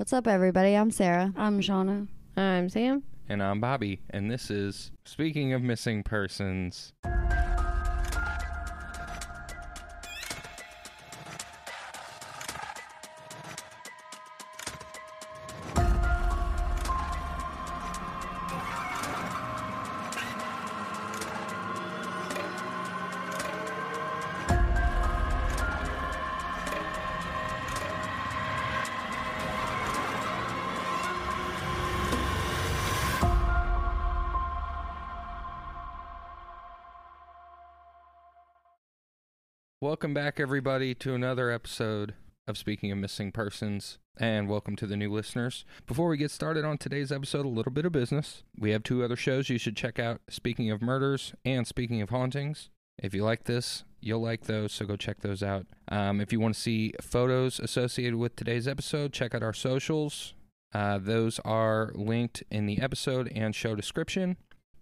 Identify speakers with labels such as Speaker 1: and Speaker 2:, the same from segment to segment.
Speaker 1: What's up, everybody? I'm Sara.
Speaker 2: I'm Shauna.
Speaker 3: I'm Sam.
Speaker 4: And I'm Bobby, and this is Speaking of Missing Persons. Welcome back, everybody, to another episode of Speaking of Missing Persons, and welcome to the new listeners. Before we get started on today's episode, a little bit of business. We have two other shows you should check out Speaking of Murders and Speaking of Hauntings. If you like this, you'll like those, so go check those out. Um, if you want to see photos associated with today's episode, check out our socials. Uh, those are linked in the episode and show description.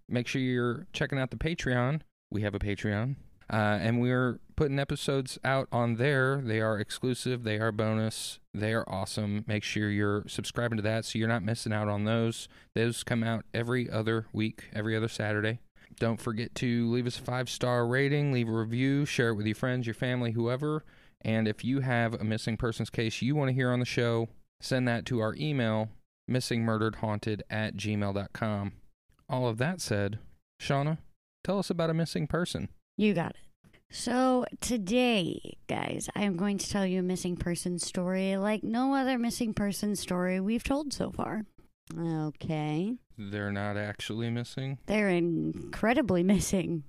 Speaker 4: Make sure you're checking out the Patreon. We have a Patreon. Uh, and we're putting episodes out on there. They are exclusive, they are bonus, they are awesome. Make sure you're subscribing to that so you're not missing out on those. Those come out every other week, every other Saturday. Don't forget to leave us a five star rating, leave a review, share it with your friends, your family, whoever. And if you have a missing persons case you want to hear on the show, send that to our email, missingmurderedhaunted at gmail.com. All of that said, Shauna, tell us about a missing person.
Speaker 2: You got it. So, today, guys, I am going to tell you a missing person story like no other missing person story we've told so far.
Speaker 1: Okay.
Speaker 4: They're not actually missing.
Speaker 2: They're incredibly missing.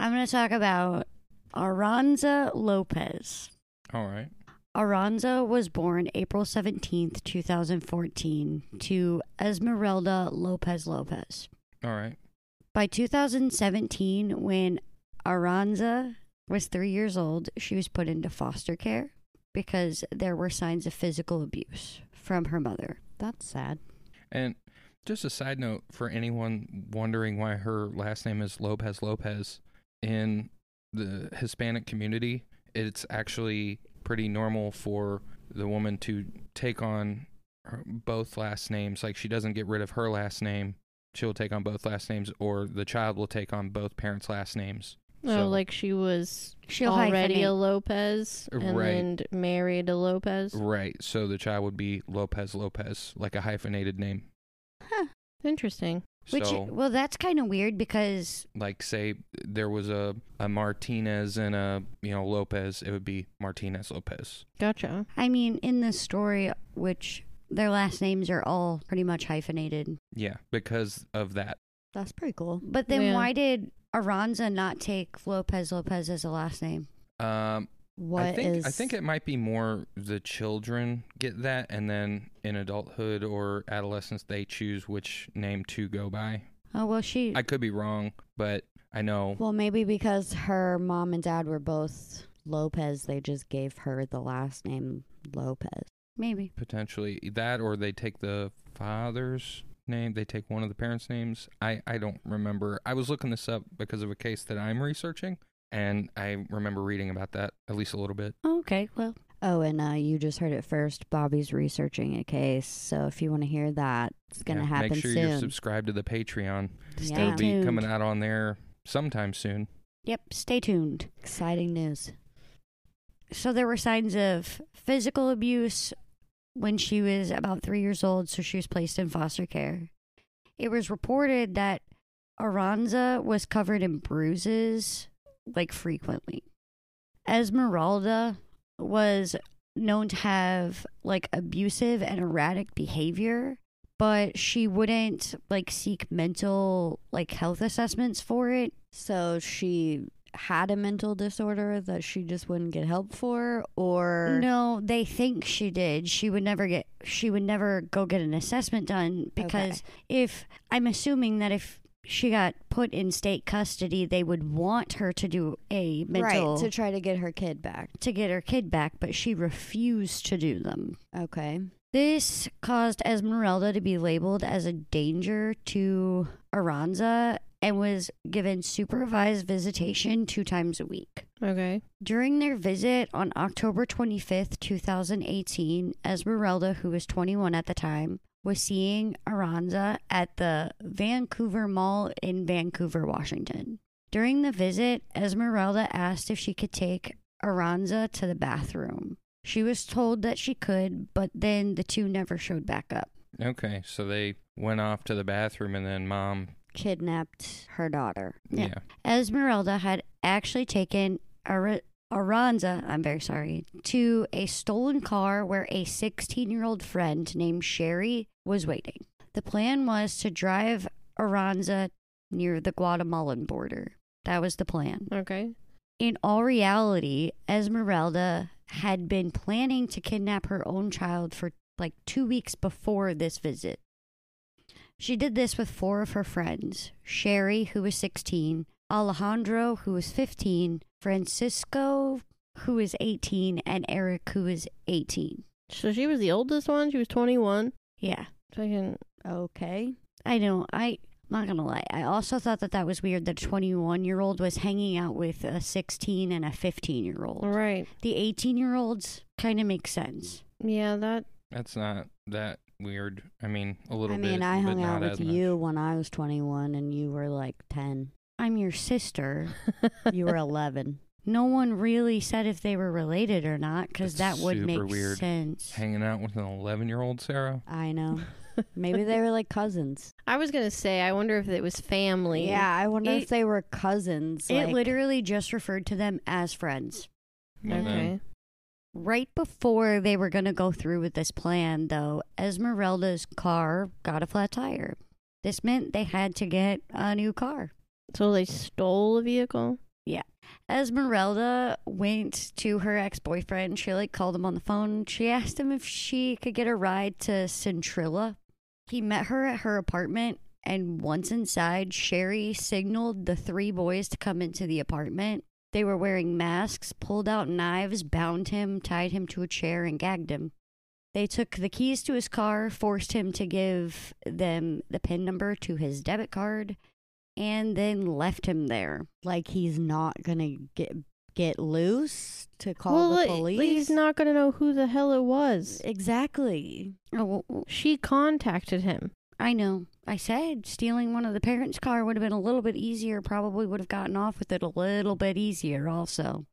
Speaker 2: I'm going to talk about Aranza Lopez.
Speaker 4: All right.
Speaker 2: Aranza was born April 17th, 2014, to Esmeralda Lopez Lopez.
Speaker 4: All right.
Speaker 2: By 2017, when Aranza was three years old, she was put into foster care because there were signs of physical abuse from her mother.
Speaker 1: That's sad.
Speaker 4: And just a side note for anyone wondering why her last name is Lopez Lopez, in the Hispanic community, it's actually pretty normal for the woman to take on her, both last names. Like she doesn't get rid of her last name, she'll take on both last names, or the child will take on both parents' last names.
Speaker 3: Oh,
Speaker 4: So-
Speaker 3: like she was
Speaker 2: She'll
Speaker 3: already
Speaker 2: hyphenate.
Speaker 3: a Lopez and
Speaker 4: Right.
Speaker 3: then married a Lopez.
Speaker 4: Right. So the child would be Lopez Lopez, like a hyphenated name.
Speaker 3: Interesting.
Speaker 2: Which,
Speaker 4: so,
Speaker 2: well, that's kind of weird because
Speaker 4: like, say there was a, a Martinez and a you know Lopez, it would be Martinez Lopez.
Speaker 3: Gotcha.
Speaker 2: I mean, in this story, which their last names are all pretty much hyphenated.
Speaker 4: Yeah, because of that.
Speaker 1: That's pretty cool.
Speaker 2: But then
Speaker 3: Yeah.
Speaker 2: why did Aranza not take Lopez Lopez as a last name?
Speaker 4: Um,
Speaker 1: What
Speaker 4: I think
Speaker 1: is-
Speaker 4: I think it might be more the children get that, and then in adulthood or adolescence they choose which name to go by.
Speaker 2: Oh well, she.
Speaker 4: I could be wrong, but I know.
Speaker 1: Well, maybe because her mom and dad were both Lopez, they just gave her the last name Lopez.
Speaker 2: maybe.
Speaker 4: potentially that or they take the father's name they take one of the parents names i i don't remember i was looking this up because of a case that i'm researching and i remember reading about that at least a little bit
Speaker 2: Oh, okay, well,
Speaker 1: Oh, and uh, you just heard it first. Bobby's researching a case, so if you want to hear that, it's gonna
Speaker 4: Yeah,
Speaker 1: happen
Speaker 4: make sure
Speaker 1: soon.
Speaker 4: you're subscribed to the patreon
Speaker 2: stay
Speaker 1: Yeah.
Speaker 4: it'll be coming out on there sometime soon
Speaker 2: Yep, stay tuned.
Speaker 1: Exciting news.
Speaker 2: So there were signs of physical abuse when she was about three years old, so she was placed in foster care. It was reported that Aranza was covered in bruises like frequently. Esmeralda was known to have like abusive and erratic behavior, but she wouldn't like seek mental like health assessments for it.
Speaker 1: So she had a mental disorder that she just wouldn't get help for, or
Speaker 2: No, they think she did. She would never get she would never go get an assessment done because if I'm assuming that if she got put in state custody, they would want her to do a mental
Speaker 1: right to try to get her kid back.
Speaker 2: to get her kid back, but she refused to do them.
Speaker 1: Okay.
Speaker 2: This caused Esmeralda to be labeled as a danger to Aranza and was given supervised visitation two times a week.
Speaker 3: Okay.
Speaker 2: During their visit on October 25th, 2018, Esmeralda, who was 21 at the time, was seeing Aranza at the Vancouver Mall in Vancouver, Washington. During the visit, Esmeralda asked if she could take Aranza to the bathroom. She was told that she could, but then the two never showed back up.
Speaker 4: Okay, so they went off to the bathroom and then mom.
Speaker 1: Kidnapped her daughter.
Speaker 2: Yeah.
Speaker 4: Yeah.
Speaker 2: Esmeralda had actually taken Ar- Aranza, I'm very sorry, to a stolen car where a 16 year old friend named Sherry was waiting. The plan was to drive Aranza near the Guatemalan border. That was the plan.
Speaker 3: Okay.
Speaker 2: In all reality, Esmeralda had been planning to kidnap her own child for like two weeks before this visit. She did this with four of her friends Sherry, who was 16, Alejandro, who was 15, Francisco, who was 18, and Eric, who was 18.
Speaker 3: So she was the oldest one. She was 21.
Speaker 2: Yeah,
Speaker 3: Fucking.
Speaker 1: Okay.
Speaker 2: I know. I. Not gonna lie. I also thought that that was weird that a 21 year old was hanging out with a 16 and a 15 year old.
Speaker 3: Right.
Speaker 2: The 18 year olds kind of make sense.
Speaker 3: Yeah, that.
Speaker 4: That's not that weird. I mean, a little
Speaker 1: I
Speaker 4: bit.
Speaker 1: mean, I hung out with
Speaker 4: as
Speaker 1: you when I was 21 and you were like 10.
Speaker 2: I'm your sister.
Speaker 1: You were 11.
Speaker 2: No one really said if they were related or not because that would
Speaker 4: super
Speaker 2: make
Speaker 4: weird.
Speaker 2: sense.
Speaker 4: much. Hanging out with an 11 year old Sara.
Speaker 1: I know. Maybe they were like cousins.
Speaker 3: I was gonna say. I wonder if it was family.
Speaker 1: Yeah, I wonder
Speaker 2: It-
Speaker 1: if they were cousins.
Speaker 2: It
Speaker 1: like-
Speaker 2: literally just referred to them as friends.
Speaker 4: Well, then,
Speaker 3: Okay.
Speaker 2: Right before they were going to go through with this plan, though, Esmeralda's car got a flat tire. This meant they had to get a new car.
Speaker 3: So they stole a vehicle. Yeah.
Speaker 2: Esmeralda went to her ex boyfriend. She like called him on the phone. She asked him if she could get a ride to Centralia. He met her at her apartment, and once inside, Sherry signaled the three boys to come into the apartment. They were wearing masks, pulled out knives, bound him, tied him to a chair, and gagged him. They took the keys to his car, forced him to give them the PIN number to his debit card, and then left him there.
Speaker 1: like he's not going to get get loose to call
Speaker 3: well,
Speaker 1: the police.
Speaker 3: he's not gonna know who the hell it was.
Speaker 1: Exactly.
Speaker 2: Oh, well,
Speaker 3: She contacted him.
Speaker 2: I know. I said stealing one of the parents' car would have been a little bit easier. Probably would have gotten off with it a little bit easier, also.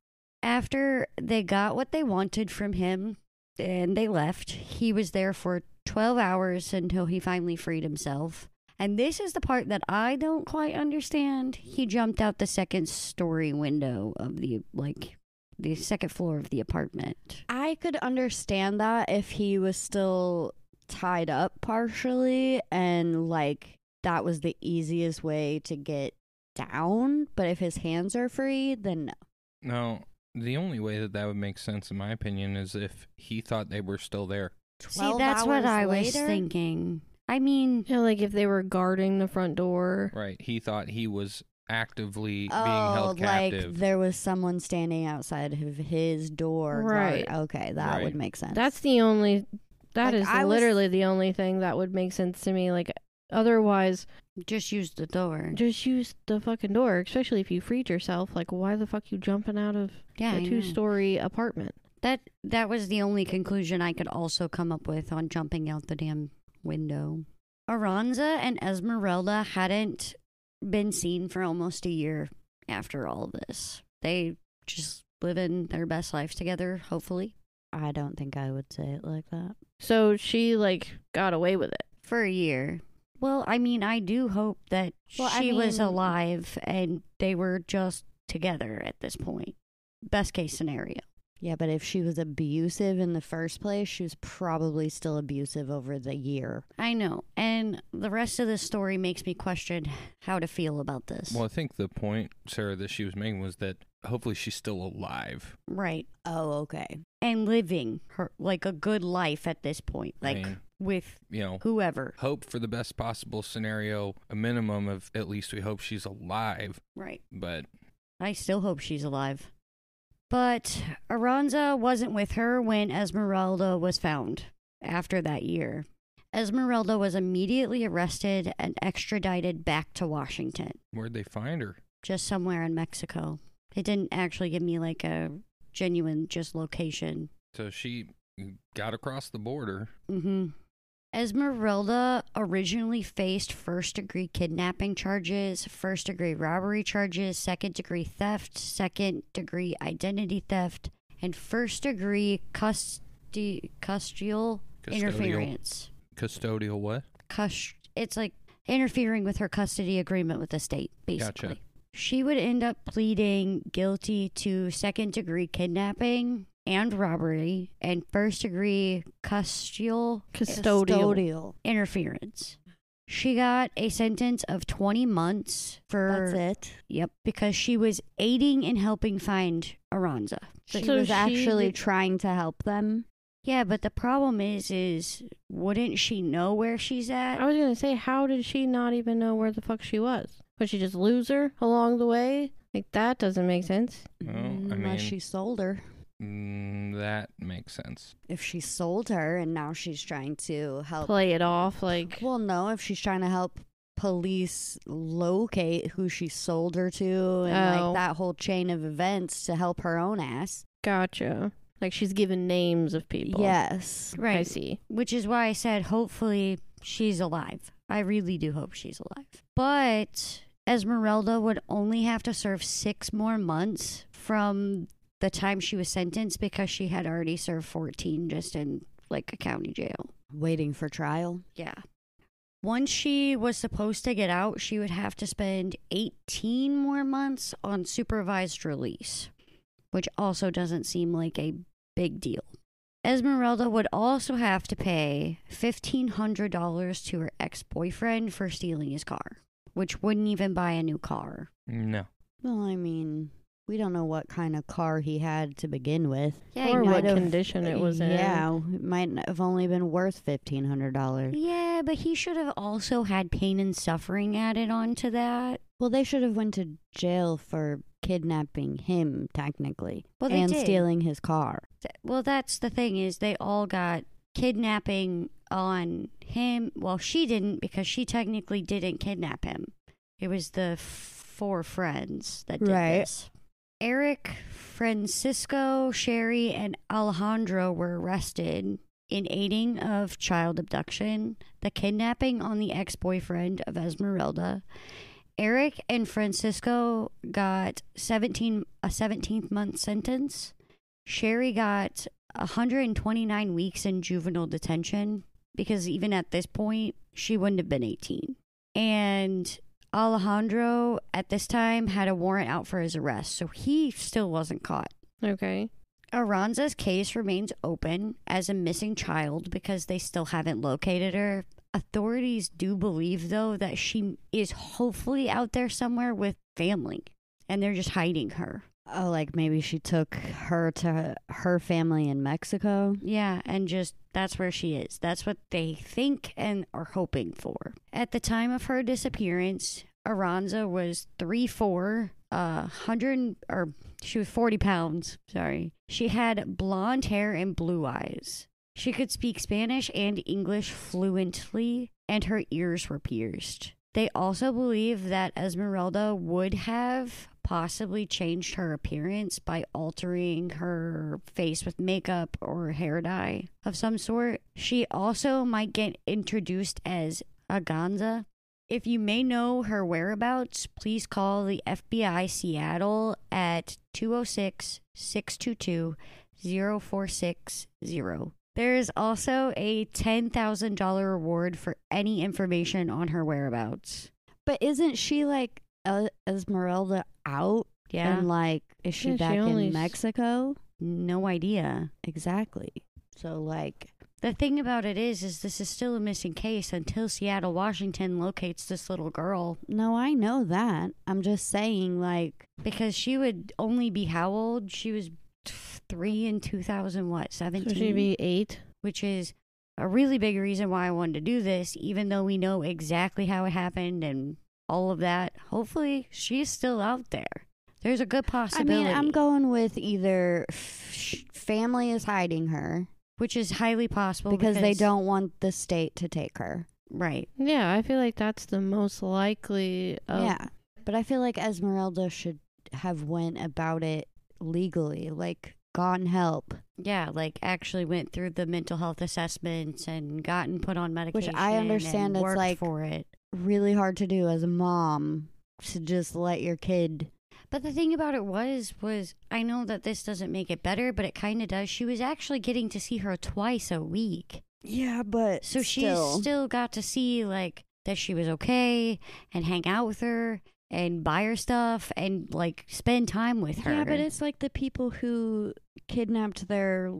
Speaker 2: After they got what they wanted from him and they left, he was there for 12 hours until he finally freed himself. And this is the part that I don't quite understand. He jumped out the second story window of the, like, the second floor of the apartment.
Speaker 1: I could understand that if he was still tied up partially and like that was the easiest way to get down, but if his hands are free, then no.
Speaker 4: No, the only way that that would make sense, in my opinion, is if he thought they were still there.
Speaker 2: See, that's what
Speaker 1: hours
Speaker 2: I was
Speaker 1: later?
Speaker 2: thinking. I mean,
Speaker 3: Yeah, like if they were guarding the front door.
Speaker 4: Right. He thought he was actively being
Speaker 1: Oh,
Speaker 4: held
Speaker 1: like there was someone standing outside of his door. guard-
Speaker 3: Right.
Speaker 1: Okay, that
Speaker 4: Right.
Speaker 1: would make sense.
Speaker 3: That's the only. That
Speaker 1: Like,
Speaker 3: is
Speaker 1: I was-
Speaker 3: literally the only thing that would make sense to me. Like, otherwise,
Speaker 2: just use the door.
Speaker 3: just use the fucking door. Especially if you freed yourself. Like, why the fuck you jumping out of
Speaker 2: Yeah,
Speaker 3: a
Speaker 2: know.
Speaker 3: two-story apartment?
Speaker 2: That that was the only conclusion I could also come up with on jumping out the damn window. Aranza and Esmeralda hadn't been seen for almost a year after all this. They just living their best lives together, hopefully.
Speaker 1: I don't think I would say it like that.
Speaker 3: So she like got away with it.
Speaker 2: For a year. Well, I mean, I do hope that
Speaker 1: Well, I
Speaker 2: she was alive and they were just together at this point. Best case scenario.
Speaker 1: Yeah, but if she was abusive in the first place, she was probably still abusive over the year.
Speaker 2: I know. And the rest of the story makes me question how to feel about this.
Speaker 4: well, I think the point, Sara, that she was making was that hopefully she's still alive.
Speaker 2: Right.
Speaker 1: Oh, okay.
Speaker 2: And living her like a good life at this point,
Speaker 4: I
Speaker 2: like
Speaker 4: mean,
Speaker 2: with
Speaker 4: you know,
Speaker 2: whoever.
Speaker 4: hope for the best possible scenario, a minimum of at least we hope she's alive.
Speaker 2: Right.
Speaker 4: But
Speaker 2: I still hope she's alive. But Aranza wasn't with her when Esmeralda was found after that year. Esmeralda was immediately arrested and extradited back to Washington,
Speaker 4: Where'd they find her?
Speaker 2: just somewhere in Mexico. It didn't actually give me like a genuine just location.
Speaker 4: So she got across the border.
Speaker 2: Mm-hmm. Esmeralda originally faced first degree kidnapping charges, first degree robbery charges, second degree theft, second degree identity theft, and first degree custody custodial
Speaker 4: Custodial.
Speaker 2: interference.
Speaker 4: Custodial what?
Speaker 2: It's like interfering with her custody agreement with the state, basically.
Speaker 4: Gotcha.
Speaker 2: She would end up pleading guilty to second degree kidnapping and robbery and first degree custodial
Speaker 3: Custodial.
Speaker 1: Custodial.
Speaker 2: interference. She got a sentence of 20 months for
Speaker 1: That's it.
Speaker 2: Yep, because she was aiding and helping find Aranza.
Speaker 1: She
Speaker 3: So
Speaker 1: was
Speaker 3: she
Speaker 1: actually
Speaker 3: did-
Speaker 1: trying to help them.
Speaker 2: Yeah, but the problem is is wouldn't she know where she's at?
Speaker 3: I was gonna say, how did she not even know where the fuck she was? Would she just lose her along the way? Like that doesn't make sense.
Speaker 4: Well, I mm,
Speaker 1: Unless
Speaker 4: mean-
Speaker 1: she sold her.
Speaker 4: Mm, that makes sense.
Speaker 1: If she sold her and now she's trying to help.
Speaker 3: Play it off like
Speaker 1: Well, no, if she's trying to help police locate who she sold her to and
Speaker 3: Oh.
Speaker 1: like that whole chain of events to help her own ass.
Speaker 3: gotcha. Like she's given names of people.
Speaker 1: Yes.
Speaker 2: Right.
Speaker 3: I see.
Speaker 2: Which is why I said hopefully she's alive. I really do hope she's alive. But Esmeralda would only have to serve 6 more months from the time she was sentenced because she had already served 14 just in like a county jail.
Speaker 1: Waiting for trial.
Speaker 2: Yeah. Once she was supposed to get out, she would have to spend 18 more months on supervised release, which also doesn't seem like a big deal. Esmeralda would also have to pay $1,500 to her ex boyfriend for stealing his car, which wouldn't even buy a new car.
Speaker 4: No.
Speaker 1: Well, I mean, we don't know what kind of car he had to begin with.
Speaker 2: Yeah,
Speaker 3: or what
Speaker 1: have-
Speaker 3: condition it was in.
Speaker 1: Yeah, it might have only been worth fifteen hundred dollars.
Speaker 2: Yeah, but he should have also had pain and suffering added on to that.
Speaker 1: Well, they should have went to jail for kidnapping him, technically,
Speaker 2: Well, they
Speaker 1: and
Speaker 2: did.
Speaker 1: stealing his car.
Speaker 2: Well, that's the thing is they all got kidnapping on him. Well, she didn't because she technically didn't kidnap him. It was the f- four friends that did
Speaker 1: Right.
Speaker 2: this. Eric, Francisco, Sherry, and Alejandro were arrested in aiding of child abduction, the kidnapping on the ex-boyfriend of Esmeralda. Eric and Francisco got 17 a 17th month sentence. Sherry got 129 weeks in juvenile detention because even at this point, she wouldn't have been 18. And Alejandro at this time had a warrant out for his arrest, so he still wasn't caught.
Speaker 3: Okay.
Speaker 2: Aranza's case remains open as a missing child because they still haven't located her. Authorities do believe, though, that she is hopefully out there somewhere with family and they're just hiding her.
Speaker 1: Oh, like maybe she took her to her family in Mexico.
Speaker 2: Yeah, and just that's where she is. That's what they think and are hoping for. At the time of her disappearance, Aranza was three four, uh, hundred or she was forty pounds. Sorry, she had blonde hair and blue eyes. She could speak Spanish and English fluently, and her ears were pierced. They also believe that Esmeralda would have possibly changed her appearance by altering her face with makeup or hair dye of some sort. She also might get introduced as Aganza. If you may know her whereabouts, please call the FBI Seattle at 206 622 0460. There is also a $10,000 reward for any information on her whereabouts.
Speaker 1: But isn't she like uh, Esmeralda out?
Speaker 2: Yeah.
Speaker 1: And like, is she
Speaker 3: Yeah, she
Speaker 1: back
Speaker 3: only
Speaker 1: in Mexico?
Speaker 2: no idea.
Speaker 1: Exactly. So like,
Speaker 2: The thing about it is, is this is still a missing case until Seattle, Washington locates this little girl
Speaker 1: no, I know that. I'm just saying, like,
Speaker 2: because she would only be how old? She was three in two thousand what
Speaker 3: So
Speaker 2: seventeen,
Speaker 3: she'd be eight.
Speaker 2: which is a really big reason why I wanted to do this, even though we know exactly how it happened and all of that. Hopefully, she's still out there. There's a good possibility.
Speaker 1: I mean, I'm going with either f- family is hiding her
Speaker 2: which is highly possible
Speaker 1: because they don't want the state to take her.
Speaker 2: Right.
Speaker 3: Yeah, I feel like that's the most likely. Of,
Speaker 1: Yeah. But I feel like Esmeralda should have went about it legally, like gotten help,
Speaker 2: Yeah, like actually went through the mental health assessments and gotten put on medication.
Speaker 1: Which I understand
Speaker 2: and
Speaker 1: it's like-
Speaker 2: for it.
Speaker 1: Really hard to do as a mom to just let your kid
Speaker 2: But the thing about it was, was I know that this doesn't make it better, but it kind of does. She was actually getting to see her twice a week,
Speaker 1: Yeah, but
Speaker 2: so she
Speaker 1: still.
Speaker 2: still got to see like that she was okay and hang out with her and buy her stuff and like spend time with her.
Speaker 1: Yeah, but it's like the people who kidnapped their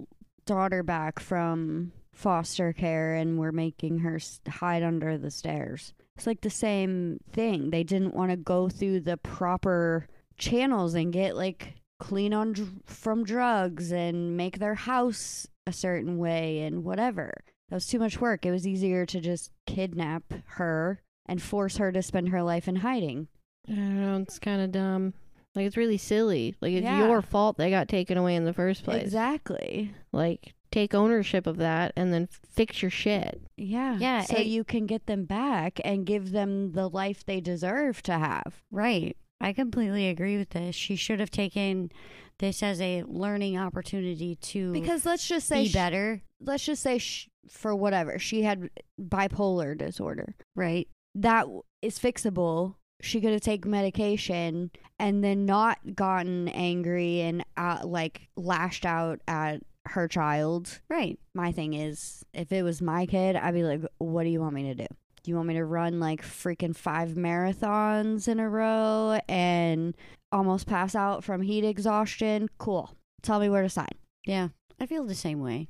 Speaker 1: daughter back from foster care and were making her hide under the stairs. It's like the same thing. They didn't want to go through the proper channels and get like clean on dr- from drugs and make their house a certain way and whatever. That was too much work. It was easier to just kidnap her and force her to spend her life in hiding.
Speaker 3: I don't know. It's kind of dumb. Like it's really silly. Like it's
Speaker 1: Yeah.
Speaker 3: your fault they got taken away in the first place.
Speaker 1: Exactly.
Speaker 3: Like take ownership of that and then fix your shit.
Speaker 1: Yeah.
Speaker 2: Yeah,
Speaker 1: So
Speaker 2: it-
Speaker 1: you can get them back and give them the life they deserve to have.
Speaker 2: Right. I completely agree with this. She should have taken this as a learning opportunity to
Speaker 1: Because let's just say,
Speaker 2: be better.
Speaker 1: let's just say, sh- for whatever, she had bipolar disorder.
Speaker 2: Right.
Speaker 1: That is fixable. She could have taken medication and then not gotten angry and uh, like lashed out at her child.
Speaker 2: Right.
Speaker 1: My thing is, if it was my kid, I'd be like, what do you want me to do? Do you want me to run like freaking five marathons in a row and almost pass out from heat exhaustion? Cool. Tell me where to sign.
Speaker 2: Yeah. I feel the same way.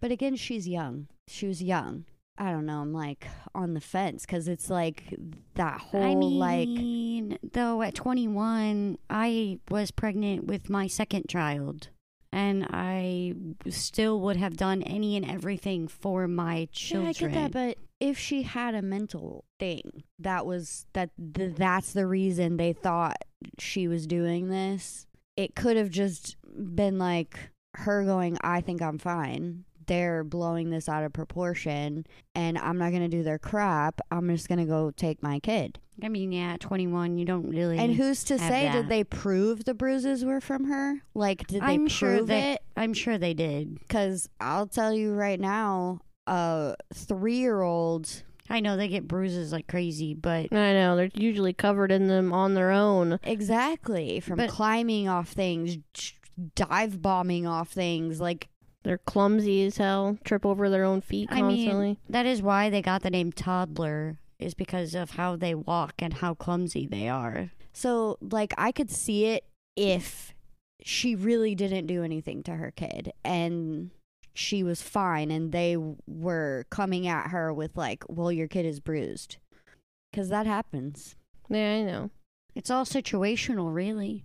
Speaker 1: But again, she's young. She was young. I don't know. I'm like on the fence because it's like that whole
Speaker 2: I
Speaker 1: like
Speaker 2: mean, though at 21, I was pregnant with my second child. And I still would have done any and everything for my children.
Speaker 1: Yeah, I get that, but if she had a mental thing, that was that th- that's the reason they thought she was doing this. It could have just been like her going, "I think I'm fine." They're blowing this out of proportion, and I'm not gonna do their crap. I'm just gonna go take my kid.
Speaker 2: I mean, yeah, at 21, you don't really.
Speaker 1: And who's to
Speaker 2: have
Speaker 1: say
Speaker 2: that.
Speaker 1: did they prove the bruises were from her? Like, did they
Speaker 2: I'm
Speaker 1: prove
Speaker 2: sure that-
Speaker 1: it?
Speaker 2: I'm sure they did.
Speaker 1: Because I'll tell you right now, a three-year-old
Speaker 2: I know they get bruises like crazy, but
Speaker 3: I know they're usually covered in them on their own.
Speaker 1: Exactly. From
Speaker 2: But-
Speaker 1: climbing off things, dive bombing off things. Like,
Speaker 3: They're clumsy as hell. Trip over their own feet
Speaker 2: I
Speaker 3: constantly.
Speaker 2: mean, that is why they got the name toddler, is because of how they walk and how clumsy they are.
Speaker 1: so, like, I could see it if she really didn't do anything to her kid and she was fine and they were coming at her with, like, well, your kid is bruised. Because that happens.
Speaker 3: yeah, I know.
Speaker 2: It's all situational, really.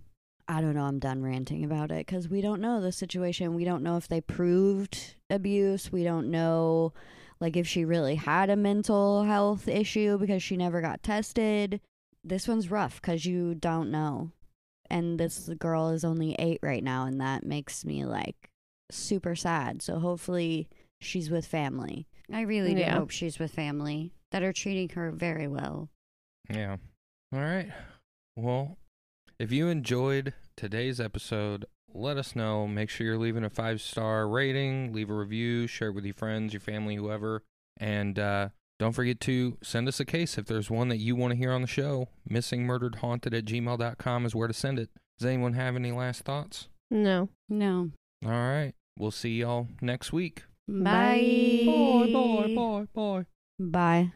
Speaker 1: I don't know. I'm done ranting about it because we don't know the situation. We don't know if they proved abuse. We don't know, like, if she really had a mental health issue because she never got tested. This one's rough because you don't know. And this girl is only eight right now, and that makes me, like, super sad. So hopefully she's with family.
Speaker 2: I really do
Speaker 3: Yeah.
Speaker 2: hope she's with family that are treating her very well.
Speaker 4: Yeah. All right. Well, if you enjoyed today's episode, let us know. Make sure you're leaving a five star rating, leave a review, share it with your friends, your family, whoever. And uh, don't forget to send us a case if there's one that you want to hear on the show. Missing, murdered, haunted at gmail.com is where to send it. Does anyone have any last thoughts?
Speaker 3: No.
Speaker 2: No.
Speaker 4: All right. We'll see y'all next week.
Speaker 2: Bye.
Speaker 1: Bye.